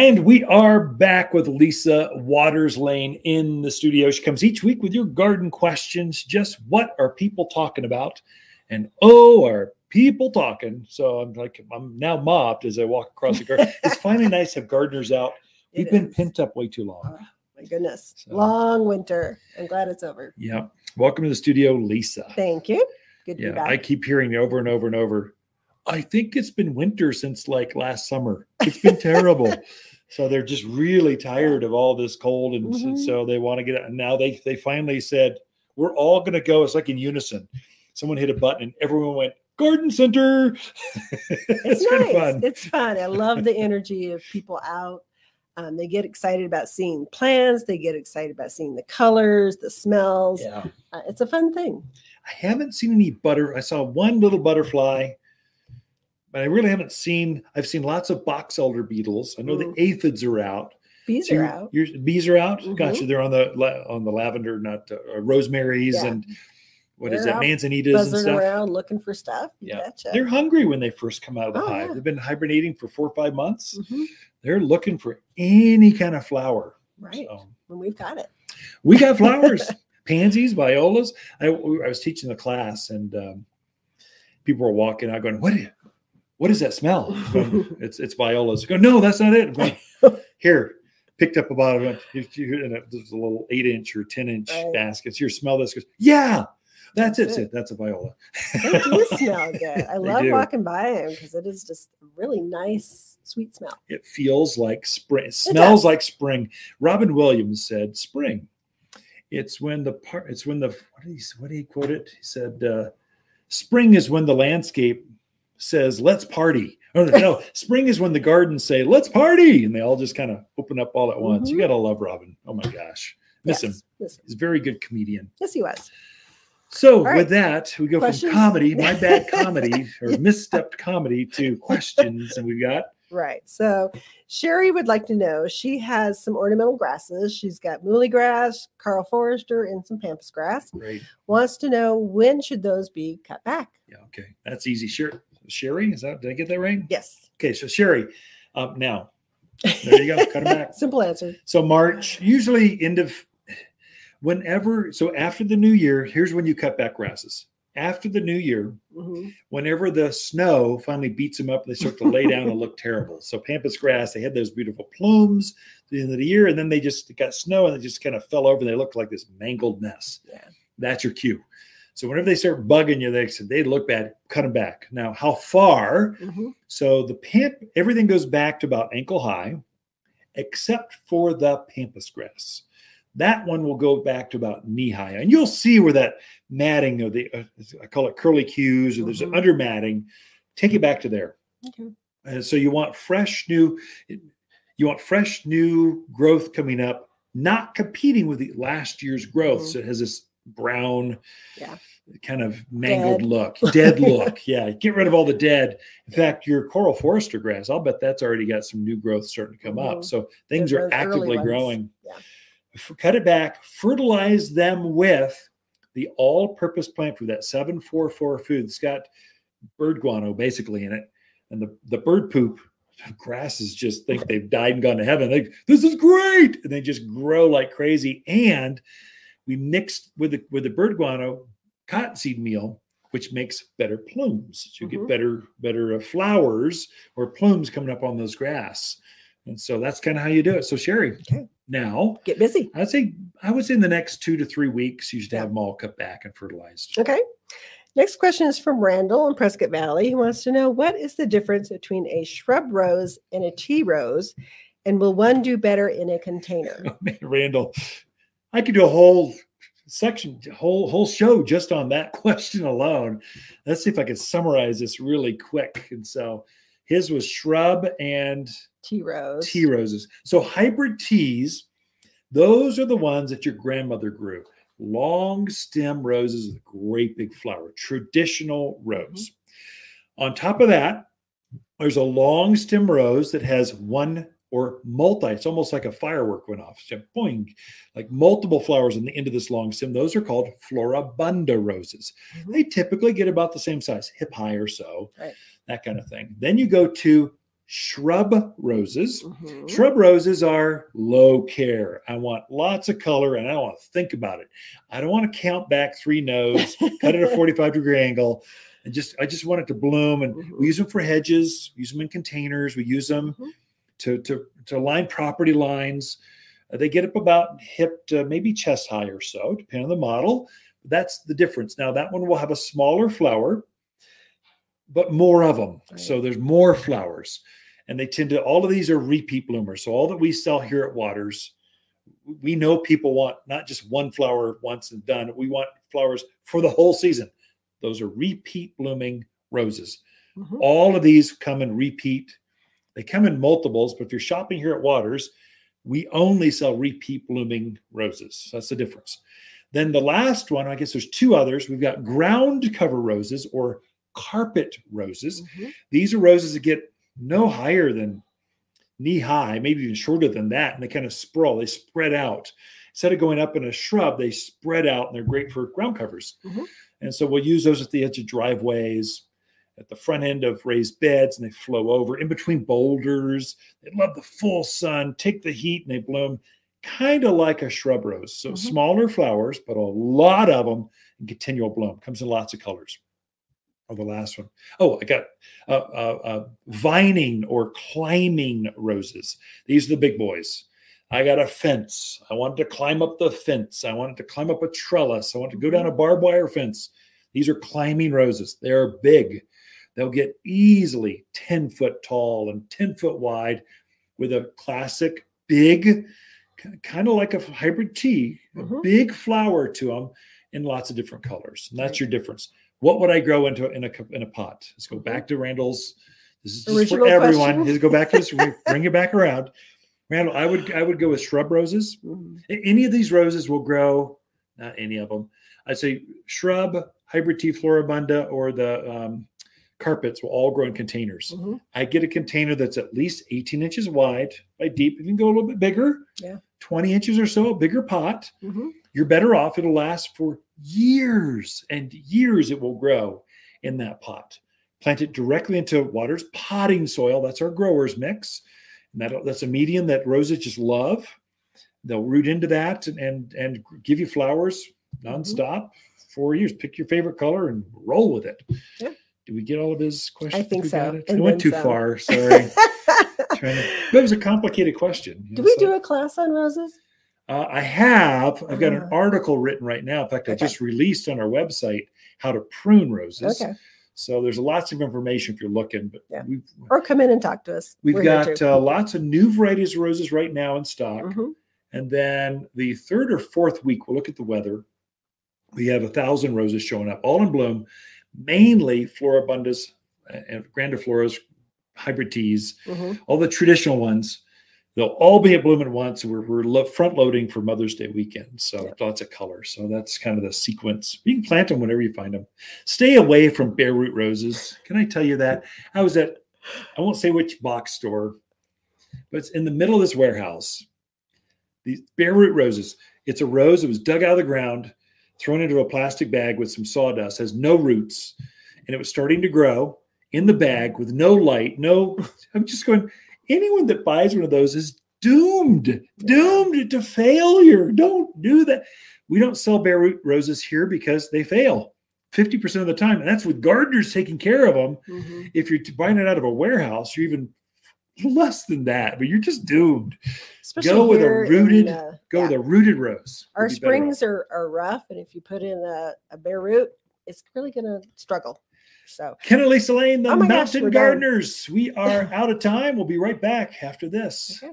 And we are back with Lisa Watters Lain in the studio. She comes each week with your garden questions. Just what are people talking about? And oh, are people talking? So I'm like, I'm now mobbed as I walk across the garden. it's finally nice to have gardeners out. We've It been is. pent up way too long. Oh, my goodness. So- Long winter. I'm glad it's over. Yeah. Welcome to the studio, Lisa. Thank you. Good to be Yeah. back. I keep hearing over and over and over. I think it's been winter since like last summer. It's been terrible. So they're just really tired of all this cold, and, Mhm. so they want to get it. And now they they finally said we're all going to go. It's like in unison. Someone hit a button, and everyone went garden center. it's it's kind nice. of fun. It's fun. I love the energy of people out. Um, they get excited about seeing plants. They get excited about seeing the colors, the smells. yeah. Uh, it's a fun thing. I haven't seen any butter. I saw one little butterfly, but I really haven't seen. I've seen lots of box elder beetles. I know Mm. the aphids are out. Bees So are out. Your bees are out. Mhm. Gotcha. They're on the on the lavender, not uh, rosemaries Yeah. and what is They're that, manzanitas and stuff. around looking for stuff. You Yeah. betcha. They're hungry when they first come out of the Oh, hive. yeah. They've been hibernating for four or five months. Mhm. They're looking for any kind of flower. Right. So, And we've got it. we got flowers, pansies, violas. I, I was teaching the class, and um, people were walking out, going, "What? What is that smell?" Going, it's it's violas. Go, no, that's not it. Going, Here, picked up about it. It- There's a little eight inch or ten inch Right. baskets. Here, smell this. Goes, yeah, that's it. That's it. that's a viola. They do smell good. I love do. walking by them because it is just a really nice, sweet smell. It feels like spring. It smells does. like spring. Robin Williams said, "Spring. It's when the part. It's when the what did he what did he quote it? He said, uh, "Spring is when the landscape says let's party." Or no, spring is when the gardens say let's party, and they all just kind of open up all at once. You Mhm. gotta love Robin. Oh my gosh, miss him. Yes. He's a very good comedian. Yes, he was. So right. with that, we go Questions? from comedy, my bad comedy or misstepped comedy to questions, and we've got Right. So Sherry would like to know she has some ornamental grasses. She's got muhly grass, Karl Foerster, and some pampas grass. great. Wants to know when should those be cut back? Yeah, okay, that's easy. Sure, Sherry, is that did I get that right? Yes. Okay, so Sherry, um, now there you go, cut them back. Simple answer. So March, usually end of whenever. So after the new year, here's when you cut back grasses. After the new year, Mhm. whenever the snow finally beats them up, they start to lay down and look terrible. So pampas grass, they had those beautiful plumes at the end of the year, and then they just got snow and they just kind of fell over. And they looked like this mangled mess. Yeah. That's your cue. So whenever they start bugging you, they said they look bad. Cut them back. Now, how far? Mhm. So the pamp, everything goes back to about ankle high, except for the pampas grass. That one will go back to about knee high, and you'll see where that matting of the uh, I call it curly cues or there's an Mhm. under matting. Take it back to there. Okay. And so you want fresh new, you want fresh new growth coming up, not competing with the last year's growth. Mhm. So it has this brown, Yeah. kind of mangled Dead. look, dead look. Yeah, get rid of all the dead. In fact, your Karl Foerster grass, I'll bet that's already got some new growth starting to come up. Mhm. So things are actively growing. Yeah. Cut it back, fertilize them with the all-purpose plant food, that 744 food. It's got bird guano basically in it. And the, the bird poop, grasses just think they've died and gone to heaven. They, this is great. And they just grow like crazy. And we mixed with the with the bird guano cottonseed meal, which makes better plumes. So you Mhm. get better better uh, flowers or plumes coming up on those grass. And so that's kind of how you do it. So Sherry, Okay. now Get busy. I'd say I would say in the next two to three weeks, you should Yeah. have them all cut back and fertilized. Okay. Next question is from Randall in Prescott Valley. He wants to know what is the difference between a shrub rose and a tea rose, and will one do better in a container? Oh, man, Randall, I could do a whole section, whole whole show just on that question alone. Let's see if I can summarize this really quick. And so his was shrub and Tea rose. tea roses. So hybrid teas, those are the ones that your grandmother grew. Long stem roses with great big flower, traditional rose. Mm-hmm. On top of that, there's a long stem rose that has one or multi. It's almost like a firework went off. Just boing, like multiple flowers on the end of this long stem. Those are called floribunda roses. Mhm. They typically get about the same size, hip high or so, Right. that kind of thing. Then you go to shrub roses. Mhm. Shrub roses are low care. I want lots of color and I don't want to think about it. I don't want to count back three nodes, cut it at a 45 degree angle, and just I just want it to bloom. And Mhm. we use them for hedges, use them in containers, we use them Mhm. To to to line property lines. Uh, they get up about hip to maybe chest high or so, depending on the model. That's the difference. Now that one will have a smaller flower, but more of them. Right. So there's more flowers, and they tend to. All of these are repeat bloomers. So all that we sell here at Watters, we know people want not just one flower once and done. We want flowers for the whole season. Those are repeat blooming roses. Mhm. All of these come in repeat. They come in multiples, but if you're shopping here at Watters, we only sell repeat blooming roses. That's the difference. Then the last one, I guess there's two others. We've got ground cover roses or carpet roses. Mhm. These are roses that get no higher than knee high, maybe even shorter than that, and they kind of sprawl, they spread out. Instead of going up in a shrub, they spread out and they're great for ground covers. Mhm. And so we'll use those at the edge of driveways, at the front end of raised beds, and they flow over in between boulders. They love the full sun, take the heat, and they bloom kind of like a shrub rose. So Mhm. smaller flowers, but a lot of them in continual bloom. Comes in lots of colors. Oh, the last one. Oh, I got uh, uh, uh, vining or climbing roses. These are the big boys. I got a fence. I wanted to climb up the fence. I wanted to climb up a trellis. I wanted to go down a barbed wire fence. These are climbing roses. They're big. They'll get easily 10 foot tall and 10 foot wide with a classic big, kind of like a hybrid tea, a Mhm. big flower to them in lots of different colors. And that's your difference. What would I grow into in a cup- in a pot? Let's go back to Randall's. This is just Original for everyone. Let's go back to this. bring it back around. Randall, I would I would go with shrub roses. Mhm. Any of these roses will grow. Not any of them. I'd say shrub, hybrid tea floribunda, or the um, carpets will all grow in containers. Mhm. I get a container that's at least 18 inches wide by deep. You can go a little bit bigger. Yeah. 20 inches or so, a bigger pot Mhm. you're better off. It'll last for years and years. It will grow in that pot. Plant it directly into Watters' potting soil. That's our growers mix. And that, that's a medium that roses just love. They'll root into that and and, and give you flowers nonstop. for years. Pick your favorite color and roll with it. Yeah. Did we get all of his questions? I think We so, It went too some. far. Sorry. To- that was a complicated question. Do know, we so- do a class on roses? uh, I have. I've got an Ah. article written right now. In fact, I Okay. just released on our website how to prune roses. Okay. So there's lots of information if you're looking. But Yeah. we've Or come in and talk to us. we've We're got uh, lots of new varieties of roses right now in stock. Mhm. And then the third or fourth week, we'll look at the weather. We have a thousand roses showing up, all in bloom, mainly floribundas and grandifloras, hybrid teas Mhm. all the traditional ones. They'll all be at bloom at once. We're, we're front loading for Mother's Day weekend. So Yep. lots of color. So that's kind of the sequence. You can plant them whenever you find them. Stay away from bare root roses. Can I tell you that? I was at, I won't say which box store, but it's in the middle of this warehouse. These bare root roses. It's a rose that was dug out of the ground, thrown into a plastic bag with some sawdust, has no roots, and it was starting to grow in the bag with no light, no. I'm just going, anyone that buys one of those is doomed, doomed to failure. Don't do that. We don't sell bare root roses here because they fail 50% of the time. And that's with gardeners taking care of them. Mhm. If you're buying it out of a warehouse, you're even less than that, but you're just doomed. Especially with a in, rooted- uh, Go yeah. with a rooted rose. Our be springs are, are rough, and if you put in a, a bare root, it's really going to struggle. So Ken and Lisa Lain, the Oh my gosh, Mountain done. Gardeners. We are out of time. We'll be right back after this. okay.